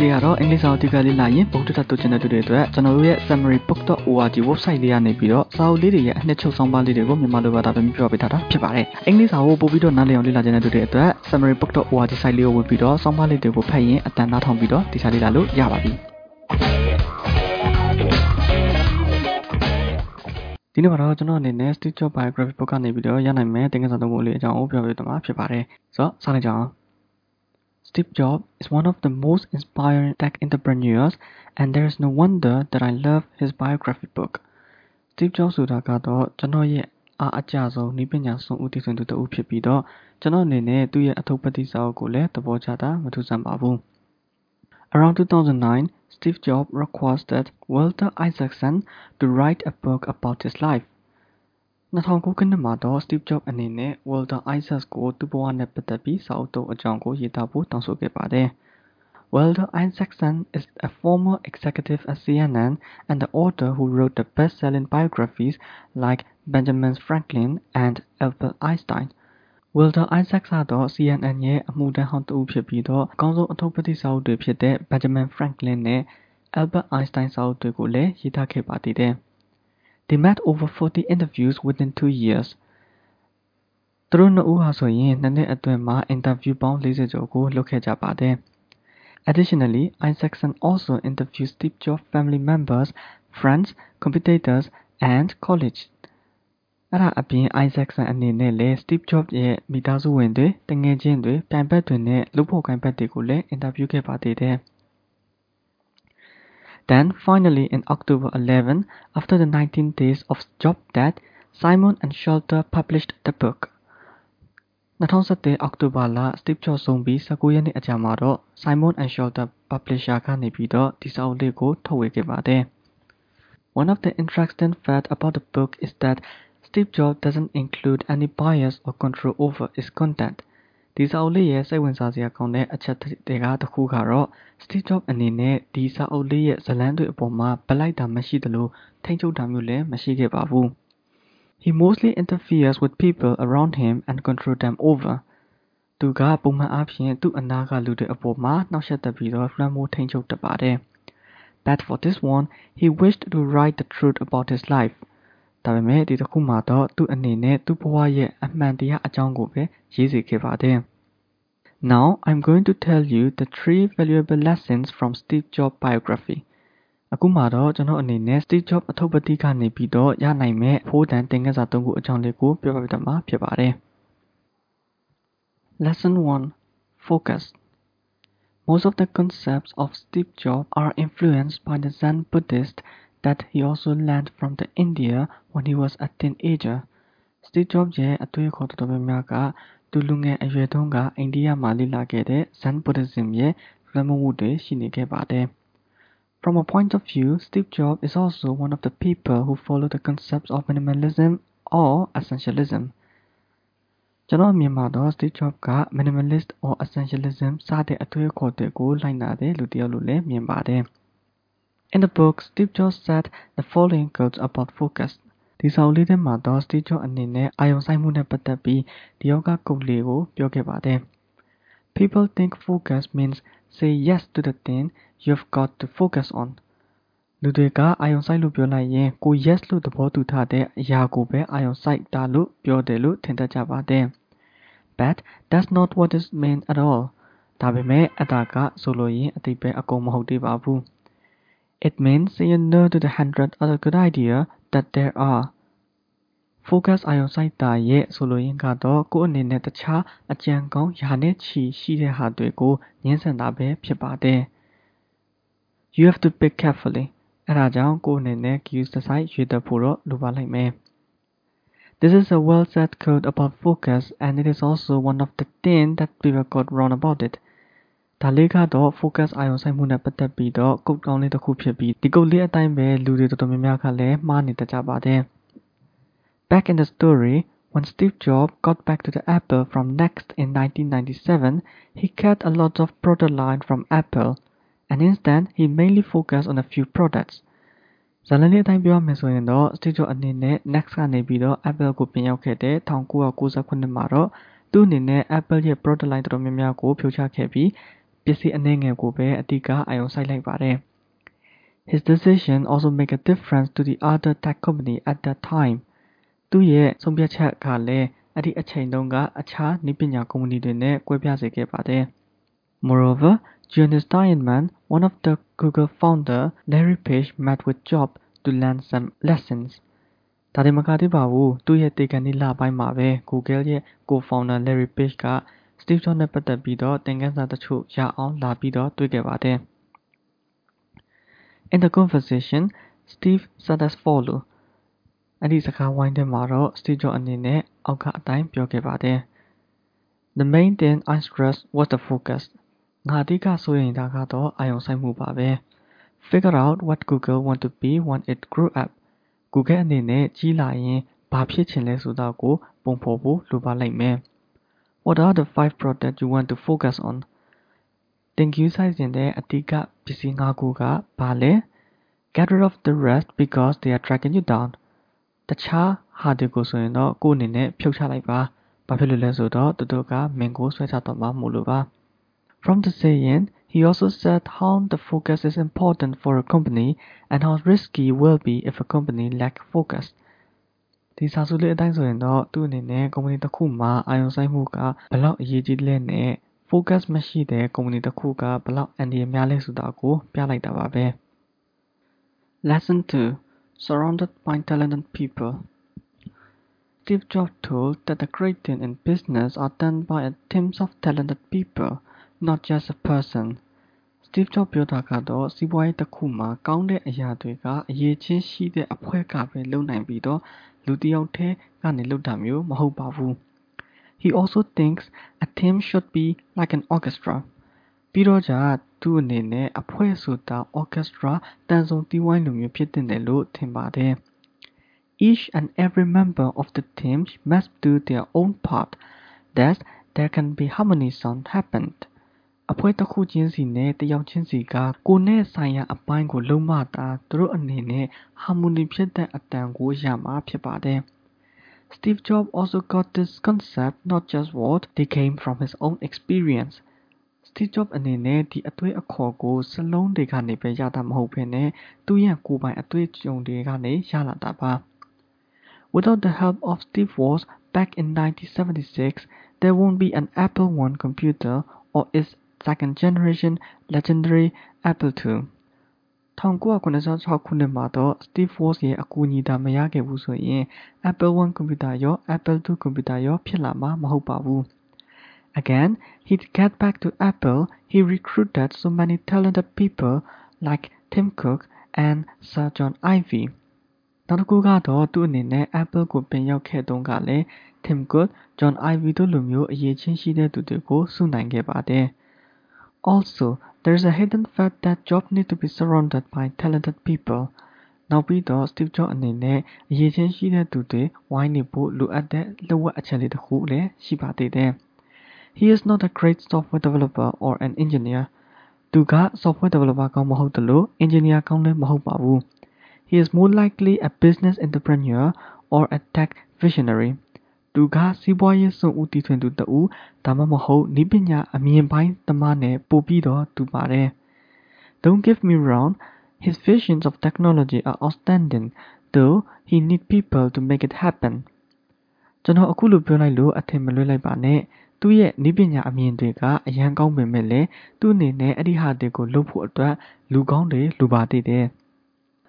လေးကတော့အင်္ဂလိပ်စာအဓိကလေ့လာရင်ပုံတူတာတူချင်တဲ့သူတွေအတွက်ကျွန်တော်တို့ရဲ့ summarybook.org website လေးကနေပြီးတော့စာအုပ်လေးတွေရဲ့အနှစ်ချုပ်ဆောင်ပါလေးတွေကိုမြန်မာလိုဘာသာပြန်ပြောပြထားတာဖြစ်ပါတယ်။အင်္ဂလိပ်စာကိုပို့ပြီးတော့နားလည်အောင်လေ့လာချင်တဲ့သူတွေအတွက် summarybook.org site လေးကိုဝင်ပြီးတော့ဆောင်းပါးလေးတွေကိုဖတ်ရင်အတန်နားထောင်ပြီးတော့ဒီစာလေးလာလို့ရပါပြီ။ဒီနေ့မှာတော့ကျွန်တော်အနေနဲ့ Steve Jobs biography book ကနေပြီးတော့ရနိုင်မယ်တင်ကစားသုံးဖို့လေးအကြောင်းကိုပြောပြသွားမှာဖြစ်ပါတယ်။ဆိုတော့စလိုက်ကြအောင် Steve Jobs is one of the most inspiring tech entrepreneurs and there is no wonder that I love his biography book. Steve Jobs ဆိုတာကတော့ကျွန်တော်ရဲ့အားအကျဆုံးဤပညာဆုံးဦးတည်ဆုံးသူတဦးဖြစ်ပြီးတော့ကျွန်တော်အနေနဲ့သူ့ရဲ့အထုပ်ပတိစာအုပ်ကိုလည်းသဘောကျတာမထူးဆန်းပါဘူး။ Around 2009, Steve Jobs requested Walter Isaacson to write a book about his life. 2009ခုနှစ်မှာတော့ Steve Jobs အနေနဲ့ Walter Isaacson ကို သူ့ဘဝနဲ့ပတ်သက်ပြီး စာအုပ်တုပ်အကြောင်းကို ရေးသားဖို့ တောင်းဆိုခဲ့ပါတယ်။ Walter Isaacson is a former executive at CNN and the author who wrote the best-selling biographies like Benjamin Franklin and Albert Einstein. Walter Isaacson တော့ CNN ရဲ့အမှုထမ်းဟောင်းတဦးဖြစ်ပြီးတော့ အကောင်းဆုံးအထုပ်ပတိစာအုပ်တွေဖြစ်တဲ့ Benjamin Franklin နဲ့ Albert Einstein စာအုပ်တွေကိုလည်း ရေးသားခဲ့ပါသေးတယ်။ They met over 40 interviews within two years. သူတို့နှစ်ဦးဟာဆိုရင်နှစ်နှစ်အတွင်းမှာအင်တာဗျူးပေါင်း40ကျော်ကိုလုပ်ခဲ့ကြပါတယ်။ Additionally, Isaacson also interviewed Steve Jobs family members, friends, competitors, and colleagues. အဲ့ဒါအပြင် Isaacson အနေနဲ့လည်း Steve Jobs ရဲ့မိသားစုဝင်တွေတငယ်ချင်းတွေပြိုင်ဘက်တွေနဲ့လုပ်ဖို့ကိုင်ဘက်တွေကိုလည်းအင်တာဗျူးခဲ့ပါသေးတယ်။ then finally, in October 11, after the 19 days of job death, Simon and Schuster published the book. 2010 အောက်တိုဘာလစတစ်ချော့ဆုံးပြီး19ရက်နေ့အကြာမှာတော့ Simon and Schuster Publisher ကနေပြီးတော့ဒီစာအုပ်လေးကိုထုတ်ဝေခဲ့ပါတယ်။ One of the interesting facts about the book is that Steve Jobs doesn't include any bias or control over its content. ဒီစာအုပ်လေးရဲ့စိတ်ဝင်စားစရာကောင်းတဲ့အချက်တွေကတစ်ခုကတော့ Steve Jobs အနေနဲ့ဒီစာအုပ်လေးရဲ့ဇာတ်လမ်းတွေအပေါ်မှာဗလိုက်တာမရှိသလိုထိန်းချုပ်တာမျိုးလည်းမရှိခဲ့ပါဘူး။ He mostly interferes with people around him and control them over. သူကပုံမှန်အားဖြင့်သူ့အနားကလူတွေအပေါ်မှာနှောက်ယှက်တတ်ပြီးတော့လွှမ်းမိုးထိန်းချုပ်တတ်ပါတယ်။ But for this one, he wished to write the truth about his life. ဒါပေမဲ့ဒီတစ်ခုမှာတော့သူ့အနေနဲ့သူ့ဘဝရဲ့အမှန်တရားအကြောင်းကိုပဲရေးစီခဲ့ပါတယ်။ Now I'm going to tell you the three valuable lessons from Steve Jobs biography. အခုမှာတော့ကျွန်တော်အနေနဲ့ Steve Jobs အထုပ်ပတိကနေပြီးတော့ရနိုင်မဲ့ဖိုးတန်သင်ခန်းစာသုံးခုအကြောင်းလေးကိုပြောပြပြမှာဖြစ်ပါတယ်။ Lesson 1 Focus Most of the concepts of Steve Jobs are influenced by the Zen Buddhist that he also learned from the India when he was a teenager. Steve Jobs ရဲ့အတွေးအခေါ်တော်တော်များများကသူလူငယ်အရွယ်တုန်းကအိန္ဒိယမှာလေ့လာခဲ့တဲ့ Zen Buddhism ရဲ့လွှမ်းမိုးမှုတွေရှိနေခဲ့ပါတယ်။ From a point of view, Steve Jobs is also one of the people who follow the concepts of minimalism or essentialism. ကျွန်တော်အမြင်မှာတော့ Steve Jobs က minimalist or essentialism စတဲ့အတွေးအခေါ်တွေကိုလိုက်နာတဲ့လူတစ်ယောက်လို့လည်းမြင်ပါတယ်။ In the book, Steve Jobs said the following quotes about focus. ဒီစာအုပ်လေးထဲမှာတော့ Steve Jobs အနေနဲ့အာရုံစိုက်မှုနဲ့ပတ်သက်ပြီးဒီယောဂကုတ်လေးကိုပြောခဲ့ပါတယ်။ People think focus means say yes to the thing you've got to focus on. လူတွေကအာရုံစိုက်လို့ပြောလိုက်ရင်ကို yes လို့သဘောတူထားတဲ့အရာကိုပဲအာရုံစိုက်တာလို့ပြောတယ်လို့ထင်တတ်ကြပါတယ်။ But that's not what it means at all. ဒါပေမဲ့အတာကဆိုလိုရင်အတိတ်ပဲအကုန်မဟုတ်သေးပါဘူး It means saying no to the hundred other good ideas that there are. focus အာရုံစိုက်တာရဲ့ဆိုလိုရင်းကတော့ကိုယ့်အနေနဲ့တခြားအကြံကောင်းရာနဲ့ချီရှိတဲ့ဟာတွေကိုငြင်းဆန်တာပဲဖြစ်ပါတယ် You have to pick carefully အဲဒါကြောင့်ကိုယ့်အနေနဲ့ cues တစ်စိုက်ရွေးတတ်ဖို့တော့လိုပါလိမ့်မယ် This is a well said quote about focus and it is also one of the things that people got wrong about it ဒါလေးကတော့ focus အာရုံစိုက်မှုနဲ့ပတ်သက်ပြီးတော့ကုတ်ကောင်းလေးတစ်ခုဖြစ်ပြီးဒီကုတ်လေးအတိုင်းပဲလူတွေတော်တော်များများကလည်းမှားနေတတ်ကြပါတယ် Back in the story When Steve Jobs got back to the Apple from Next in 1997, he cut a lot of product line from Apple, and instead he mainly focused on a few products. ဇာလန်လေးအတိုင်းပြောရမယ်ဆိုရင်တော့ Steve Jobs အနေနဲ့ Next ကနေပြီးတော့ Apple ကိုပြန်ရောက်ခဲ့တဲ့1998မှာတော့သူ့အနေနဲ့ Apple ရဲ့ product line တော်တော်များများကိုဖြုတ်ချခဲ့ပြီး ပစ္စည်းအနည်းငယ်ကိုပဲအဓိကအာရုံစိုက်လိုက်ပါတယ်။ His decision also make a difference to the other tech company at that time. သူ့ရဲ့ဆုံးဖြတ်ချက်ကလည်းအဲ့ဒီအချိန်တုန်းကအခြားနည်းပညာကုမ္ပဏီတွေနဲ့ကွဲပြားစေခဲ့ပါတယ်။ Moreover, during his retirement, one of the Google founder, Larry Page, met with Jobs to learn some lessons. ဒါတင်မကသေးပါဘူးသူ့ရဲ့တေကန်နီလပိုင်းမှာပဲ Google ရဲ့ co-founder Larry Page က Steve Jobs နဲ့ပတ်သက်ပြီးတော့ သင်ခန်းစာတချို့ရအောင် လာပြီးတော့ တွေ့ခဲ့ပါတယ်။ In the conversation, Steve said as follow အဲ့ဒီစကားဝိုင်းထဲမှာတော့ Steve Jobs အနေနဲ့ အောက်ကအတိုင်း ပြောခဲ့ပါတယ် The main thing I stressed was the focus ငါအဓိက စိုးရိမ်တာကတော့ အာရုံစိုက်မှုပါပဲ Figure out what Google want to be when it grew up Google အနေနဲ့ ကြီးလာရင် ဘာဖြစ်ချင်လဲဆိုတာကို ပုံဖော်ဖို့ လိုပါလိမ့်မယ် What are the five products you want to focus on တင်ကူးဆိုင်စဉ်တဲ့အဓိကပစ္စည်း၅ခုကဘာလဲ Get rid of the rest because they are dragging you down တခြားဟာတွေကိုဆိုရင်တော့ကိုယ့်အနေနဲ့ဖြုတ်ချလိုက်ပါဘာဖြစ်လို့လဲဆိုတော့သူတို့ကမင်းကိုဆွဲချတော့မှာမို့လို့ပါ From the saying he also said how the focus is important for a company and how risky will be if a company lack focus ဒီစာစုလေးအတိုင်းဆိုရင်တော့သူ့အနေနဲ့ကုမ္ပဏီတစ်ခုမှာအာရုံစိုက်မှုကဘလောက်အရေးကြီးလဲနဲ့ focus မရှိတဲ့ကုမ္ပဏီတစ်ခုကဘလောက်အန္တရာယ်များလဲဆိုတာကိုပြလိုက်တာပါပဲ Lesson 2 Surrounded by talented people Steve Jobs told that the great things in business are done by a team of talented people, not just a person. Steve Jobs ပြောတာကတော့ စီးပွားရေးတစ်ခုမှာကောင်းတဲ့အရာတွေက အရေးချင်းရှိတဲ့အဖွဲကပဲလုပ်နိုင်ပြီးတော့လူတစ်ယောက်တည်းကနေလုပ်တာမျိုးမဟုတ်ပါဘူး He also thinks a team should be like an orchestra ပြီးတော့じゃသူ့အနေနဲ့အဖွဲ့ဆိုတာ orchestra တန်ဆုံတီးဝိုင်းလိုမျိုးဖြစ်တင်တယ်လို့ထင်ပါတယ် Each and every member of the team must do their own part that there can be harmony sound happened အဖွဲ့တစ်ခုချင်းစီနဲ့တယောက်ချင်းစီကကိုနဲ့ဆိုင်ရာအပိုင်းကိုလုံးမတာသူတို့အနေနဲ့ harmony ဖြစ်တဲ့အတန်ကိုရမှာဖြစ်ပါတယ် Steve Jobs also got this concept not just what they came from his own experience Steve Jobs အနေနဲ့ဒီအတွေ့အခေါ်ကိုစလုံးတွေကနေပဲရတာမဟုတ်ဘဲနဲ့သူ့ရဲ့ကိုယ်ပိုင်အတွေ့အကြုံတွေကနေရလာတာပါ Without the help of Steve Jobs back in 1976 there won't be an Apple I computer or its second generation legendary Apple II 1986ခုနှစ်မှာတော့ Steve Jobs ရဲ့အကူအညီသာမရခဲ့ဘူးဆိုရင် Apple I ကွန်ပျူတာရော Apple II ကွန်ပျူတာရောဖြစ်လာမှာမဟုတ်ပါဘူး Again, he'd get back to Apple, he recruited so many talented people like Tim Cook and Sir John Ivy. နောက်တစ်ခုကတော့သူ့အနေနဲ့ Apple ကိုပြန်ရောက်ခဲ့တုန်းကလည်း Tim Cook, John Ivy တို့လိုမျိုးအရေးချင်းရှိတဲ့သူတွေကိုစုနိုင်ခဲ့ပါတယ်။ Also, there is a hidden fact that Jobs need to be surrounded by talented people. နောက်ပြီးတော့ Steve Jobs အနေနဲ့အရေးချင်းရှိတဲ့သူတွေဝိုင်းနေဖို့လိုအပ်တဲ့လှုပ်ဝက်အချက်လေးတစ်ခုလည်းရှိပါသေးတယ်။ He is not a great software developer or an engineer. သူက software developer ကောင်းမဟုတ်သလို engineer ကောင်းလည်းမဟုတ်ပါဘူး။ He is more likely a business entrepreneur or a tech visionary. သူကစီးပွားရေးစွန့်ဦးတီထွင်သူတဦးဒါမှမဟုတ်နည်းပညာအမြင်ပိုင်းသမားနဲ့ပိုပြီးတော့တူပါတယ် Don't get me wrong his visions of technology are outstanding though he need people to make it happen ကျွန်တော်အခုလိုပြောလိုက်လို့အထင်မလွဲလိုက်ပါနဲ့သူ့ရဲ့နည်းပညာအမြင်တွေကအရန်ကောင်းပေမဲ့လည်းသူ့အနေနဲ့အဲ့ဒီဟာတွေကိုလုပ်ဖို့အတွက်လူကောင်းတွေလိုပါသေးတယ်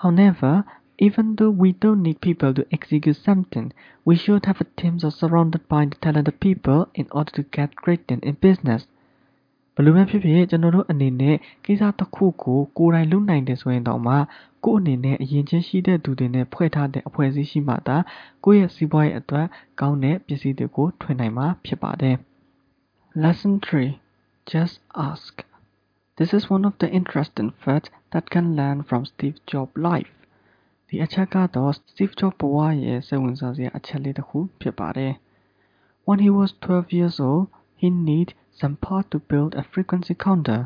However Even though we don't need people to execute something, we should have a team surrounded by the talented people in order to get great things in business. ဘယ်လိုပဲဖြစ်ဖြစ်ကျွန်တော်တို့အနေနဲ့ကိစ္စတစ်ခုကိုကိုယ်တိုင်လုပ်နိုင်တယ်ဆိုရင်တောင်မှကိုယ့်အနေနဲ့အရင်ချင်းရှိတဲ့သူတွေနဲ့ဖွဲ့ထားတဲ့အဖွဲ့အစည်းရှိမှသာကိုယ့်ရဲ့စီးပွားရေးအတွက်ကောင်းတဲ့ပစ္စည်းတွေကိုထွင်နိုင်မှာဖြစ်ပါတယ် Lesson 3 Just ask This is one of the interesting facts that can learn from Steve Jobs' life. ဒီအချက်ကတော့ Steve Jobs ဘဝရဲ့စိတ်ဝင်စားစရာအချက်လေးတစ်ခုဖြစ်ပါတယ် When he was 12 years old, he need some part to build a frequency counter.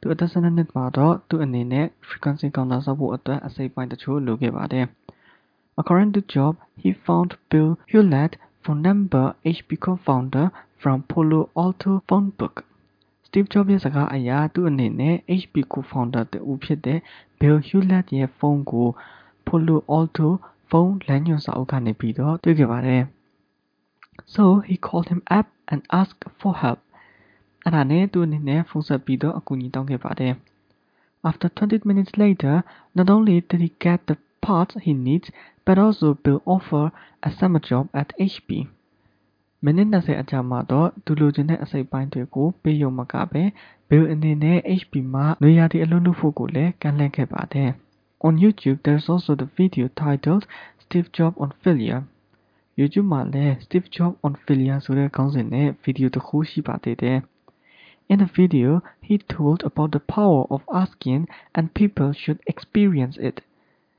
သူအသက်12နှစ်မှာတော့သူအနေနဲ့ frequency counter ဆောက်ဖို့အတွက်အစိပ်ပိုင်းတချို့လိုခဲ့ပါတယ် According to Jobs, he found Bill Hewlett, phone number HP co-founder from Palo Alto phone book. Steve Jobs ရဲ့စကားအရသူ့အနေနဲ့ HP co-founder တဦးဖြစ်တဲ့ Bill Hewlett ရဲ့ဖုန်းကို Palo Alto ဖုန်းလမ်းညွှန်စာအုပ်ကနေပြီးတော့တွေ့ခဲ့ပါတယ်။ So he called him up and asked for help. အဲ့ဒါနဲ့သူအနေနဲ့ဖုန်းဆက်ပြီးတော့အကူအညီတောင်းခဲ့ပါတယ်။ After 20 minutes later, not only did he get the parts he needs, but also Bill offered a summer job at HP. မိနစ်20အကြာမှာတော့သူလိုချင်တဲ့အစိတ်အပိုင်းတွေကိုပေးရုံမကပဲ Bill အနေနဲ့ HP မှာနွေရာသီအလုပ်လုပ်ဖို့ကိုလည်းကမ်းလှမ်းခဲ့ပါတယ်။ On YouTube, there's also the video titled Steve Jobs on Failure. YouTube မှာလည်း Steve Jobs on Failure ဆိုတဲ့ခေါင်းစဉ်နဲ့ဗီဒီယိုတစ်ခုရှိပါသေးတယ်။ In the video, he told about the power of asking and people should experience it.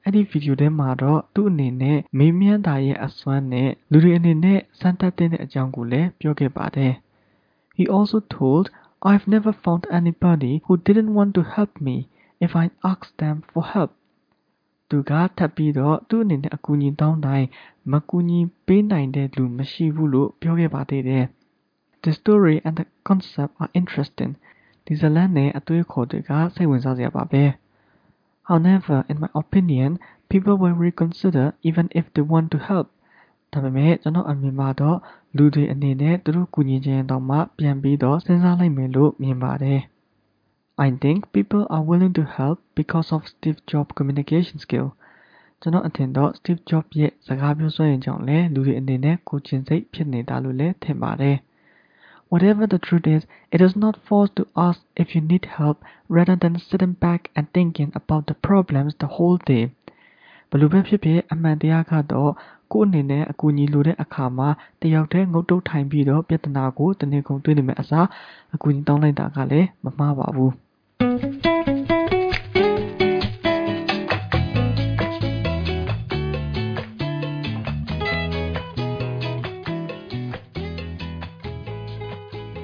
အဲ့ဒီဗီဒီယိုထဲမှာတော့သူ့အနေနဲ့မေးမြန်းတာရဲ့အစွမ်းနဲ့လူတွေအနေနဲ့စမ်းသပ်တဲ့အကြောင်းကိုလည်းပြောခဲ့ပါတယ်။ He also told I've never found anybody who didn't want to help me if I asked them for help. သူကထပ်ပြီးတော့သူ့အနေနဲ့အကူအညီတောင်းတိုင်းမကူညီပေးနိုင်တဲ့လူမရှိဘူးလို့ပြောခဲ့ပါသေးတယ်။ The story and the concept are interesting. ဒီဇာတ်လမ်းနဲ့အတွေးအခေါ်တွေကစိတ်ဝင်စားစရာပါပဲ။ However, in my opinion, people will reconsider even if they want to help. ဒါပေမဲ့ကျွန်တော်အမြင်မှာတော့လူတွေအနေနဲ့သူတို့ကူညီချင်ရင်တောင်မှပြန်ပြီးတော့စဉ်းစားလိုက်မယ်လို့မြင်ပါတယ်။ I think people are willing to help because of Steve Jobs' communication skill. ကျွန်တော်အထင်တော့ Steve Jobs ရဲ့စကားပြောစွမ်းရည်ကြောင့်လည်းလူတွေအနေနဲ့ကိုချင်စိတ်ဖြစ်နေတာလို့လည်းထင်ပါတယ်။ Whatever the truth is, it is not false to ask if you need help rather than sitting back and thinking about the problems the whole day. ဘလို့ပဲဖြစ်ဖြစ်အမှန်တရားကတော့ကိုယ့်အနေနဲ့အကူအညီလိုတဲ့အခါမှာတယောက်တည်းငုတ်တုတ်ထိုင်ပြီးတော့ပြဿနာကိုတနေ့ကုန်တွေးနေမယ့်အစားအကူအညီတောင်းလိုက်တာကလည်းမမှားပါဘူး။ Thank you.